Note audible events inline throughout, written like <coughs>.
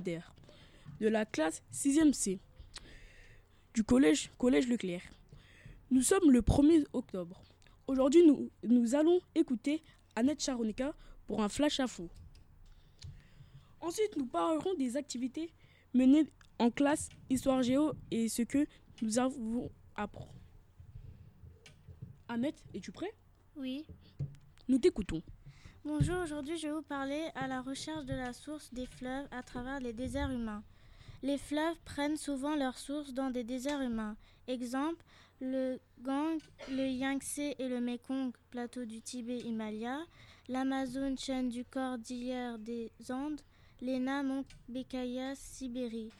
d'air de la classe 6e C du collège, collège Leclerc. Nous sommes le 1er octobre. Aujourd'hui, nous, nous allons écouter Annette Charonica pour un flash info. Ensuite, nous parlerons des activités menées en classe Histoire Géo et ce que nous avons appris. Annette, es-tu prêt? Oui. Nous t'écoutons. Bonjour, aujourd'hui je vais vous parler à la recherche de la source des fleuves à travers les déserts humains. Les fleuves prennent souvent leur source dans des déserts humains. Exemple, le Gang, le Yangtze et le Mekong, plateau du Tibet-Himalaya, l'Amazone, chaîne du Cordillère des Andes, l'Ena, Mont Sibérie.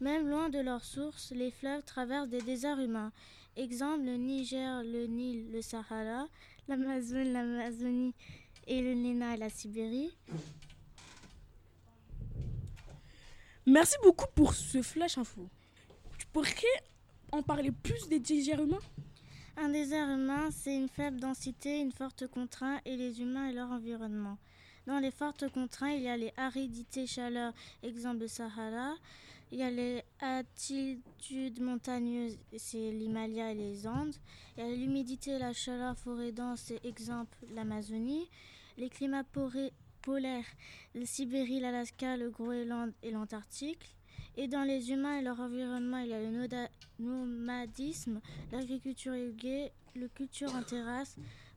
Même loin de leur source, les fleuves traversent des déserts humains. Exemple, le Niger, le Nil, le Sahara, l'Amazone, l'Amazonie et le Lena et la Sibérie. Merci beaucoup pour ce flash info. Tu pourrais en parler plus des déserts humains? Un désert humain, c'est une faible densité, une forte contrainte et les humains et leur environnement. Dans les fortes contraintes, il y a les aridités, chaleur, exemple le Sahara. Il y a les altitudes montagneuses, c'est l'Himalaya et les Andes. Il y a l'humidité la chaleur, forêt dense, exemple l'Amazonie. Les climats polaires, la Sibérie, l'Alaska, le Groenland et l'Antarctique. Et dans les humains et leur environnement, il y a le nomadisme, l'agriculture irriguée, le culture en terrasse,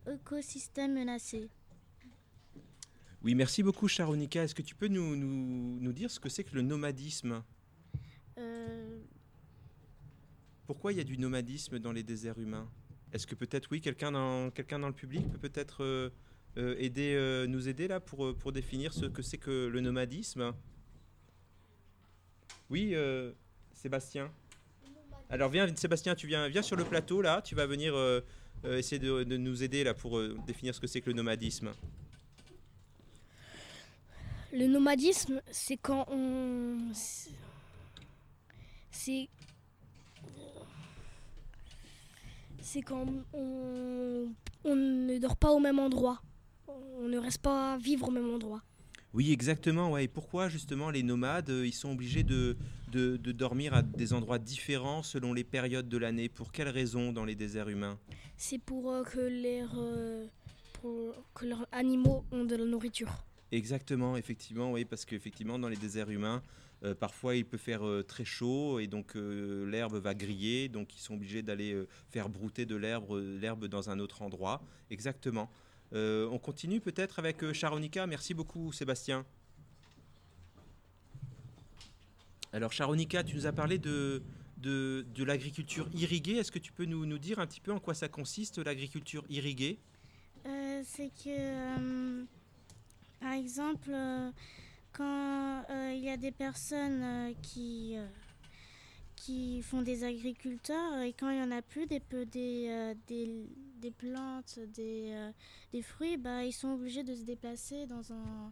écosystème menacé. Oui, merci beaucoup Charonica. Est-ce que tu peux nous, nous, nous dire ce que c'est que le nomadisme? Euh, Pourquoi il y a du nomadisme dans les déserts humains? Est-ce que peut-être, oui, quelqu'un dans, quelqu'un dans le public peut peut-être euh, aider, euh, nous aider là pour, euh, pour définir ce que c'est que le nomadisme Oui, euh, Sébastien. Alors viens, Sébastien, tu viens, viens sur le plateau là. Tu vas venir euh, euh, essayer de, nous aider là pour euh, définir ce que c'est que le nomadisme. Le nomadisme, c'est quand on. C'est. C'est quand on, on ne dort pas au même endroit. On ne reste pas vivre au même endroit. Oui, exactement. Ouais. Et pourquoi justement les nomades, euh, ils sont obligés de, de, de dormir à des endroits différents selon les périodes de l'année? Pour quelles raisons dans les déserts humains? C'est pour euh, que les euh, pour que leurs animaux ont de la nourriture. Exactement, effectivement, oui, parce qu'effectivement dans les déserts humains, euh, parfois il peut faire euh, très chaud et donc euh, l'herbe va griller, donc ils sont obligés d'aller faire brouter de l'herbe, l'herbe dans un autre endroit. Exactement. Euh, on continue peut-être avec euh, Charonica. Merci beaucoup, Sébastien. Alors, Charonica, tu nous as parlé de, l'agriculture irriguée. Est-ce que tu peux nous, dire un petit peu en quoi ça consiste, l'agriculture irriguée? Euh, c'est que, euh, par exemple, euh, quand euh, il y a des personnes euh, qui, euh, qui font des agriculteurs et quand il n'y en a plus des, des, euh, des, des plantes, des, euh, des fruits, bah, ils sont obligés de se déplacer dans un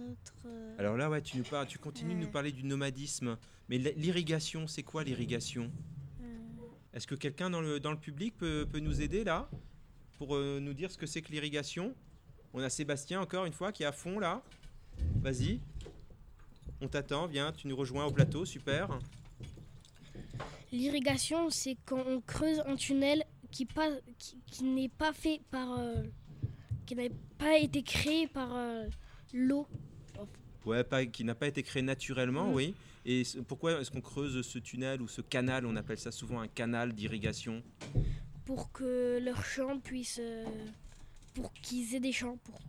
autre... euh, Alors là, ouais, tu, nous parles, tu continues de nous parler du nomadisme. Mais l'irrigation, c'est quoi l'irrigation? Est-ce que quelqu'un dans le, dans le public peut, peut nous aider là Pour nous dire ce que c'est que l'irrigation? On a Sébastien encore une fois qui est à fond là. Vas-y. On t'attend, viens, tu nous rejoins au plateau, super. L'irrigation, c'est quand on creuse un tunnel qui, pas, qui, qui n'est pas fait par. euh, qui n'a pas été créé par euh, l'eau. Ouais, pas, qui n'a pas été créé naturellement, Mm. oui. Et pourquoi est-ce qu'on creuse ce tunnel ou ce canal On appelle ça souvent un canal d'irrigation? pour que leurs champs puissent. euh, pour qu'ils aient des champs, pour,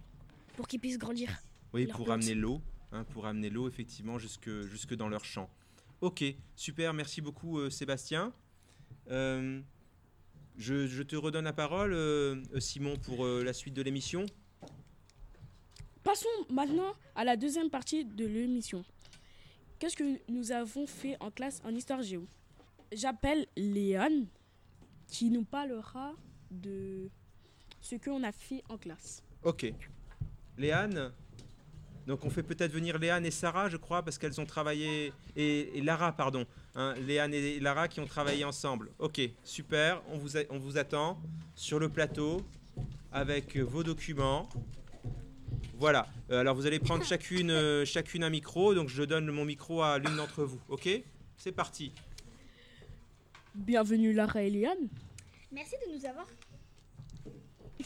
pour qu'ils puissent grandir. Oui, pour amener l'eau, hein, pour amener l'eau effectivement jusque, jusque dans leur champ. Ok, super, merci beaucoup euh, Sébastien. Euh, je, je te redonne la parole, euh, Simon, pour la suite de l'émission. Passons maintenant à la deuxième partie de l'émission. Qu'est-ce que nous avons fait en classe en histoire géo? J'appelle Léane qui nous parlera de ce qu'on a fait en classe. Ok. Léane donc on fait peut-être venir Léane et Sarah, je crois, parce qu'elles ont travaillé... Et, et Lara, pardon. Hein, Léane et Lara qui ont travaillé ensemble. Ok, super, on vous, a- on vous attend sur le plateau avec vos documents. Voilà. Euh, alors vous allez prendre chacune, euh, chacune un micro. Donc je donne mon micro à l'une d'entre vous. Ok? C'est parti. Bienvenue Lara et Liane. Merci de nous avoir. <laughs>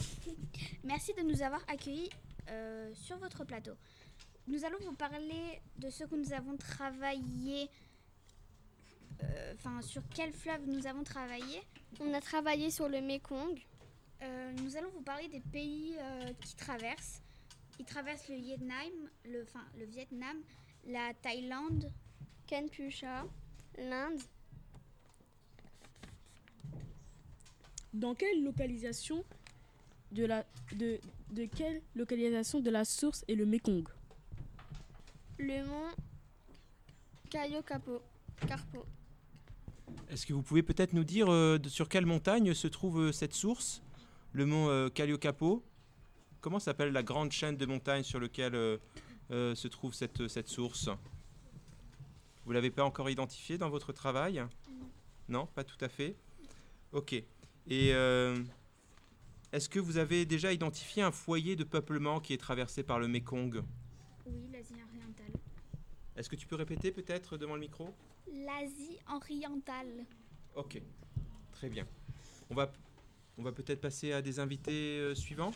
Merci de nous avoir accueillis euh, sur votre plateau. Nous allons vous parler de ce que nous avons travaillé. euh, Enfin, sur quel fleuve nous avons travaillé. On a travaillé sur le Mekong, Euh, nous allons vous parler des pays euh, qui traversent. Ils traversent le Vietnam, le, enfin, le Vietnam, la Thaïlande, Kanpusha, l'Inde, Dans quelle localisation de la de, de quelle localisation de la source est le Mekong? Le mont Kayokapo, Carpo. Est-ce que vous pouvez peut-être nous dire euh, sur quelle montagne se trouve euh, cette source Le mont euh, Calliocapo Comment s'appelle la grande chaîne de montagnes sur laquelle euh, se trouve cette, cette source? Vous l'avez pas encore identifié dans votre travail? Non, pas tout à fait. Ok. Et est-ce que vous avez déjà identifié un foyer de peuplement qui est traversé par le Mekong? Oui, l'Asie. Est-ce que tu peux répéter peut-être devant le micro? L'Asie orientale. Ok, très bien. On va, on va peut-être passer à des invités euh, suivants.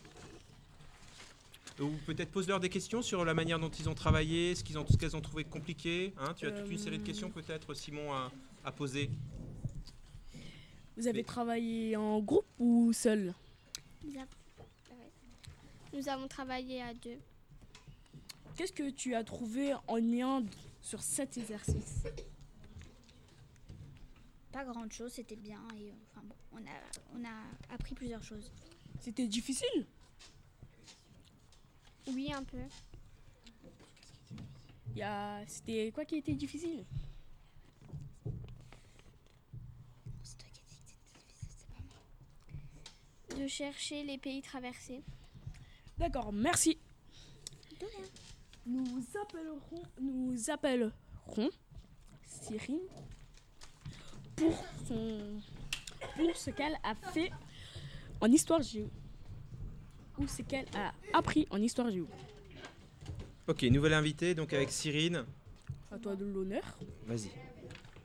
Ou peut-être pose-leur des questions sur la manière dont ils ont travaillé, ce qu'ils ont, ce qu'elles ont trouvé compliqué. Hein tu as toute une série de Euh, questions peut-être, Simon, à, à poser. Vous avez Mais- travaillé en groupe ou seul? Nous, av- ouais. Nous avons travaillé à deux. Qu'est-ce que tu as trouvé en lien sur cet exercice Pas grande chose, c'était bien. Et, euh, enfin, bon, on, a, on a appris plusieurs choses. C'était difficile Oui, un peu. C'était quoi qui était difficile C'est toi qui as dit que c'était difficile, c'est pas moi. De chercher les pays traversés. D'accord, merci. De rien. Nous appellerons, nous appellerons Cyrine pour, son, pour ce qu'elle a fait en histoire géo. Ou ce qu'elle a appris en histoire géo. Ok, nouvelle invitée, donc avec Cyrine. À toi de l'honneur. Vas-y.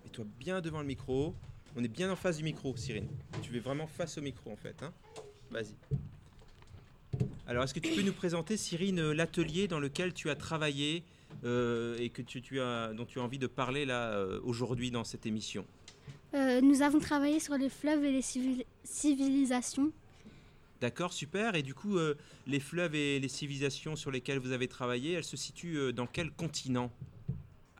Mets-toi bien devant le micro. On est bien en face du micro, Cyrine. Tu es vraiment face au micro, en fait. Hein Vas-y. Alors, est-ce que tu peux nous présenter, Cyrine, euh, l'atelier dans lequel tu as travaillé euh, et que tu, tu as, dont tu as envie de parler là euh, aujourd'hui dans cette émission? Euh, nous avons travaillé sur les fleuves et les civil- civilisations. D'accord, super. Et du coup, euh, les fleuves et les civilisations sur lesquelles vous avez travaillé, elles se situent dans quel continent?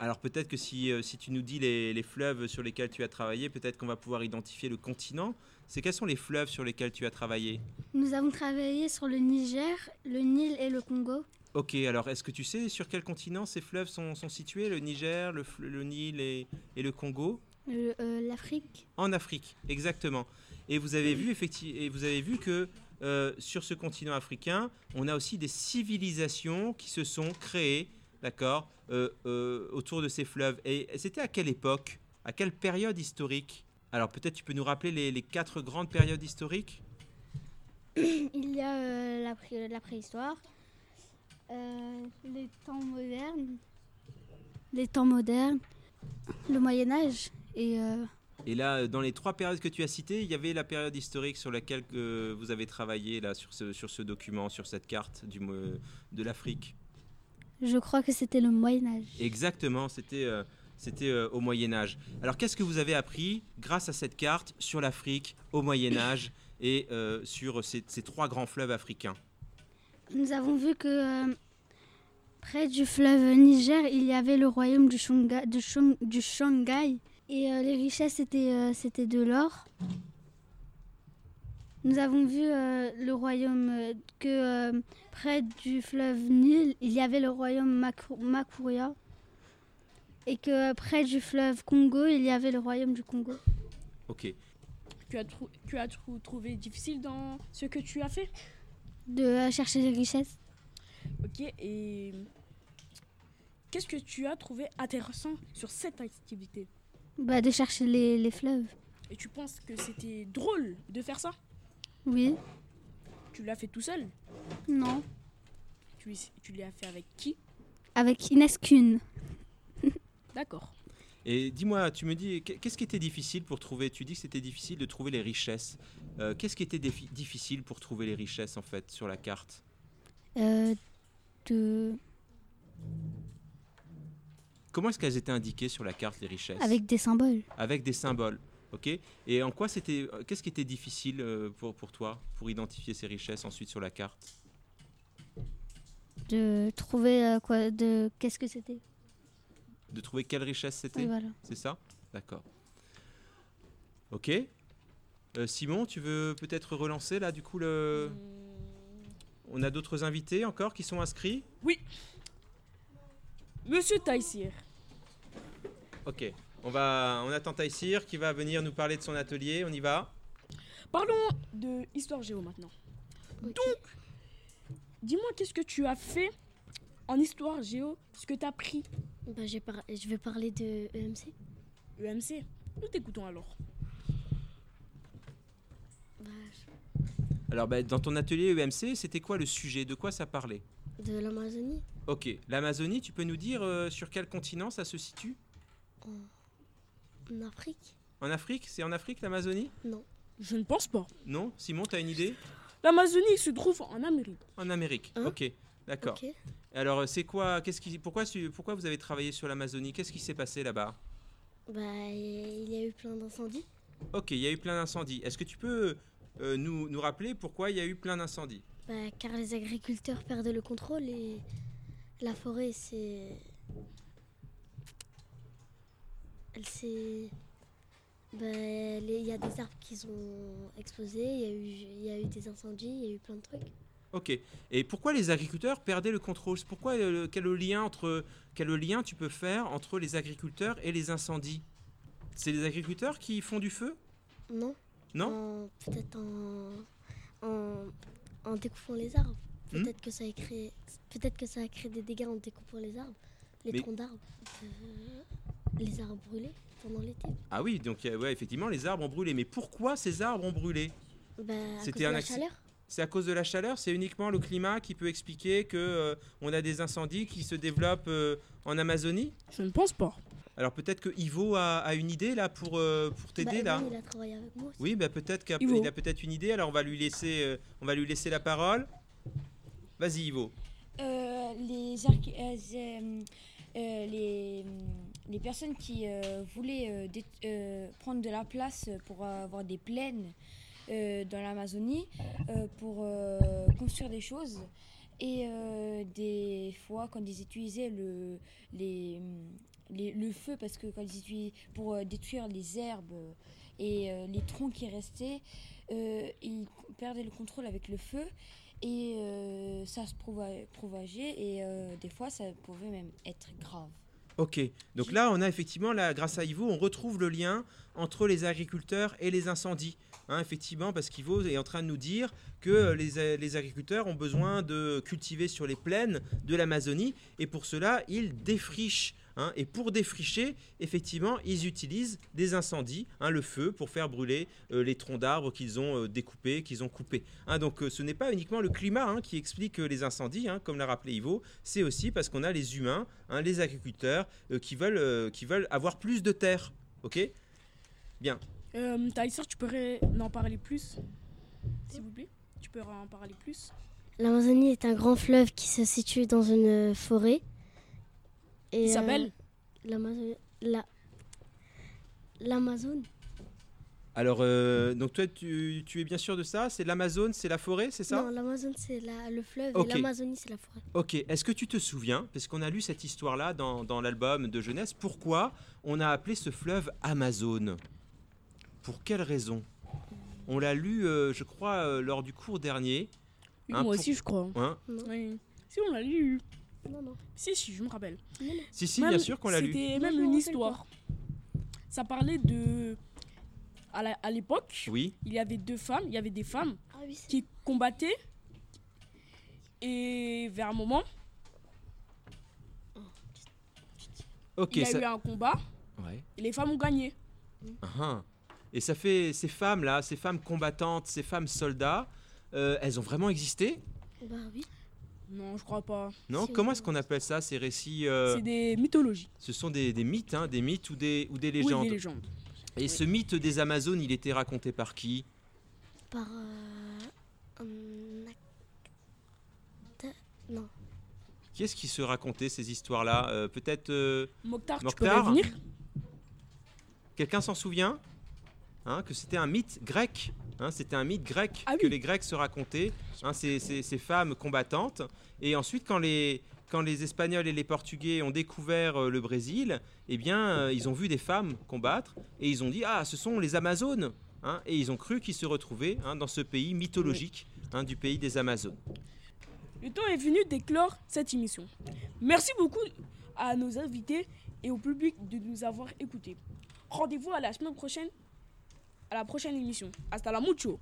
Alors peut-être que si, euh, si tu nous dis les, les fleuves sur lesquels tu as travaillé, peut-être qu'on va pouvoir identifier le continent. C'est quels sont les fleuves sur lesquels tu as travaillé? Nous avons travaillé sur le Niger, le Nil et le Congo. Ok, alors est-ce que tu sais sur quel continent ces fleuves sont, sont situés Le Niger, le, le Nil et, et le Congo? Euh, L'Afrique. En Afrique, exactement. Et vous avez vu effectivement, et vous avez vu que euh, sur ce continent africain, on a aussi des civilisations qui se sont créées, d'accord, euh, euh, autour de ces fleuves. Et c'était à quelle époque? À quelle période historique? Alors peut-être tu peux nous rappeler les, les quatre grandes périodes historiques? Il y a euh, la, pré- la préhistoire, les temps modernes, les temps modernes, le Moyen Âge et Et là, dans les trois périodes que tu as citées, il y avait la période historique sur laquelle vous avez travaillé là sur ce, sur ce document, sur cette carte du, de l'Afrique. Je crois que c'était le Moyen Âge. Exactement, c'était euh, c'était euh, au Moyen Âge. Alors qu'est-ce que vous avez appris grâce à cette carte sur l'Afrique au Moyen Âge <coughs> et euh, sur ces, ces trois grands fleuves africains? Nous avons vu que près du fleuve Niger, il y avait le royaume du, Shonga- du, Shong- du Shanghai et les richesses étaient, c'était de l'or. Nous avons vu euh, le royaume euh, que euh, près du fleuve Nil, il y avait le royaume Maku- Makuria et que près du fleuve Congo, il y avait le royaume du Congo. Ok. Tu as, trou- tu as trou- trouvé difficile dans ce que tu as fait? De euh, chercher les richesses. Ok, et qu'est-ce que tu as trouvé intéressant sur cette activité? Bah, de chercher les, les fleuves. Et tu penses que c'était drôle de faire ça? Oui. Tu l'as fait tout seul Non. tu, tu l'as fait avec qui Avec Inès Kuhn. <laughs> D'accord. Et dis-moi, tu me dis, qu'est- qu'est-ce qui était difficile pour trouver Tu dis que c'était difficile de trouver les richesses. Euh, qu'est-ce qui était défi- difficile pour trouver les richesses en fait sur la carte? Euh, de... Comment est-ce qu'elles étaient indiquées sur la carte les richesses? Avec des symboles. Avec des symboles. Ok. Et en quoi c'était euh, Qu'est-ce qui était difficile euh, pour, pour toi pour identifier ces richesses ensuite sur la carte? De trouver euh, quoi De qu'est-ce que c'était? De trouver quelle richesse c'était? Oui, voilà. C'est ça? D'accord. Ok. Euh, Simon, tu veux peut-être relancer là du coup le. On a d'autres invités encore qui sont inscrits? Monsieur Taïsir, Ok. On va, on attend Taïsir qui va venir nous parler de son atelier. On y va. parlons de Histoire Géo maintenant. Ok. Dis-moi, qu'est-ce que tu as fait en Histoire Géo Ce que tu as pris Bah, j'ai par- Je vais parler de EMC. EMC Nous t'écoutons alors. Bah, Alors, bah, dans ton atelier EMC, c'était quoi le sujet? De quoi ça parlait? De l'Amazonie Ok. L'Amazonie, tu peux nous dire euh, sur quel continent ça se situe? En Afrique En Afrique C'est en Afrique l'Amazonie? Non. Je ne pense pas. Non? Simon, t'as une idée? L'Amazonie se trouve en Amérique. En Amérique. Hein? ok. D'accord. Ok. Alors, c'est quoi Qu'est-ce qui Pourquoi, pourquoi vous avez travaillé sur l'Amazonie? Qu'est-ce qui s'est passé là-bas? Bah, il y a eu plein d'incendies. Ok, il y a eu plein d'incendies. Est-ce que tu peux euh, nous, nous rappeler pourquoi il y a eu plein d'incendies? Bah, car les agriculteurs perdaient le contrôle et la forêt, c'est. Bah, les- il y a des arbres qui sont explosés, il y, a eu- il y a eu des incendies, il y a eu plein de trucs. Ok. Et pourquoi les agriculteurs perdaient le contrôle? Pourquoi euh, quel le lien entre quel le lien tu peux faire entre les agriculteurs et les incendies? C'est les agriculteurs qui font du feu? Non. Non? Peut-être en, en, en découpant les arbres. Hmm? Peut-être que ça a créé, peut-être que ça a créé des dégâts en découpant les arbres, les Mais- troncs d'arbres, euh, les arbres brûlés pendant l'été. Ah oui, donc euh, ouais, effectivement, les arbres ont brûlé. Mais pourquoi ces arbres ont brûlé? Bah, à C'était cause de un la acci- chaleur. C'est à cause de la chaleur? C'est uniquement le climat qui peut expliquer que euh, on a des incendies qui se développent euh, en Amazonie? Je ne pense pas. Alors peut-être que Ivo a, a une idée là pour, euh, pour t'aider Bah, là. Evan, il a travaillé avec moi aussi. Oui, bah peut-être qu'il a peut-être une idée. Alors on va lui laisser, euh, on va lui laisser la parole. Vas-y Ivo. Euh, les, euh, euh, euh, les, les personnes qui euh, voulaient euh, euh, prendre de la place pour avoir des plaines dans l'Amazonie, pour construire des choses. Et des fois, quand ils utilisaient le, le feu, parce que quand ils utilisaient pour détruire les herbes et les troncs qui restaient, ils perdaient le contrôle avec le feu et ça se propageait et des fois ça pouvait même être grave. Ok. Donc là, on a effectivement, là, grâce à Ivo, on retrouve le lien entre les agriculteurs et les incendies. Hein, effectivement, parce qu'Ivo est en train de nous dire que euh, a- les agriculteurs ont besoin de cultiver sur les plaines de l'Amazonie et pour cela, ils défrichent. Hein. et pour défricher, effectivement, ils utilisent des incendies, hein, le feu, pour faire brûler euh, les troncs d'arbres qu'ils ont euh, découpés, qu'ils ont coupés. Hein, donc euh, ce n'est pas uniquement le climat hein, qui explique euh, les incendies, hein, comme l'a rappelé Ivo, c'est aussi parce qu'on a les humains, hein, les agriculteurs, euh, qui, veulent, euh, qui veulent avoir plus de terre. Ok? Bien. Euh, tu pourrais en parler plus S'il vous plaît? Tu peux en parler plus? L'Amazonie est un grand fleuve qui se situe dans une forêt. Et, Il euh, s'appelle l'Amazone. La... L'Amazone. Alors, euh, donc toi, tu, tu es bien sûr de ça C'est l'Amazone, c'est la forêt, c'est ça Non, l'Amazone c'est la- le fleuve et l'Amazonie c'est la forêt. Ok, est-ce que tu te souviens, parce qu'on a lu cette histoire-là dans, dans l'album de jeunesse, pourquoi on a appelé ce fleuve Amazone? Pour quelle raison? On l'a lu, euh, je crois, euh, lors du cours dernier. Oui, Hein, Moi pour- aussi, je crois. Hein? Oui. Si, on l'a lu. Non, non. Si, si, je me rappelle. si, si, Même- bien sûr qu'on l'a lu. C'était même une histoire. Ça parlait de. À l'époque, Oui, il y avait deux femmes. Il y avait des femmes Ah oui, qui combattaient. Et vers un moment, ok. il y a ça- eu un combat Ouais. et les femmes ont gagné. Ah, ah. Et ça fait ces femmes-là, ces femmes combattantes, ces femmes soldats, euh, elles ont vraiment existé? Bah oui. Non, je crois pas. Non, comment est-ce qu'on appelle ça ces récits euh, C'est des mythologies. Ce sont des, des mythes, hein, des mythes ou des, ou des Oui, légendes. des légendes. Et ce mythe des Amazones, il était raconté par qui? Par euh. Non. Qui est-ce qui se racontait ces histoires-là? Euh, Peut-être euh, Mokhtar, tu Mokhtar peux revenir? Quelqu'un s'en souvient? Hein, Que c'était un mythe grec? Hein, c'était un mythe grec Ah que oui. les Grecs se racontaient. hein, ces, ces- ces femmes combattantes. Et ensuite, quand les, quand les Espagnols et les Portugais ont découvert euh, le Brésil, eh bien, euh, ils ont vu des femmes combattre et ils ont dit ah, ce sont les Amazones. hein, et ils ont cru qu'ils se retrouvaient dans ce pays mythologique du pays des Amazones. Le temps est venu d'éclore cette émission. Merci beaucoup à nos invités et au public de nous avoir écoutés. Rendez-vous à la semaine prochaine, à la prochaine émission. Hasta la mucho.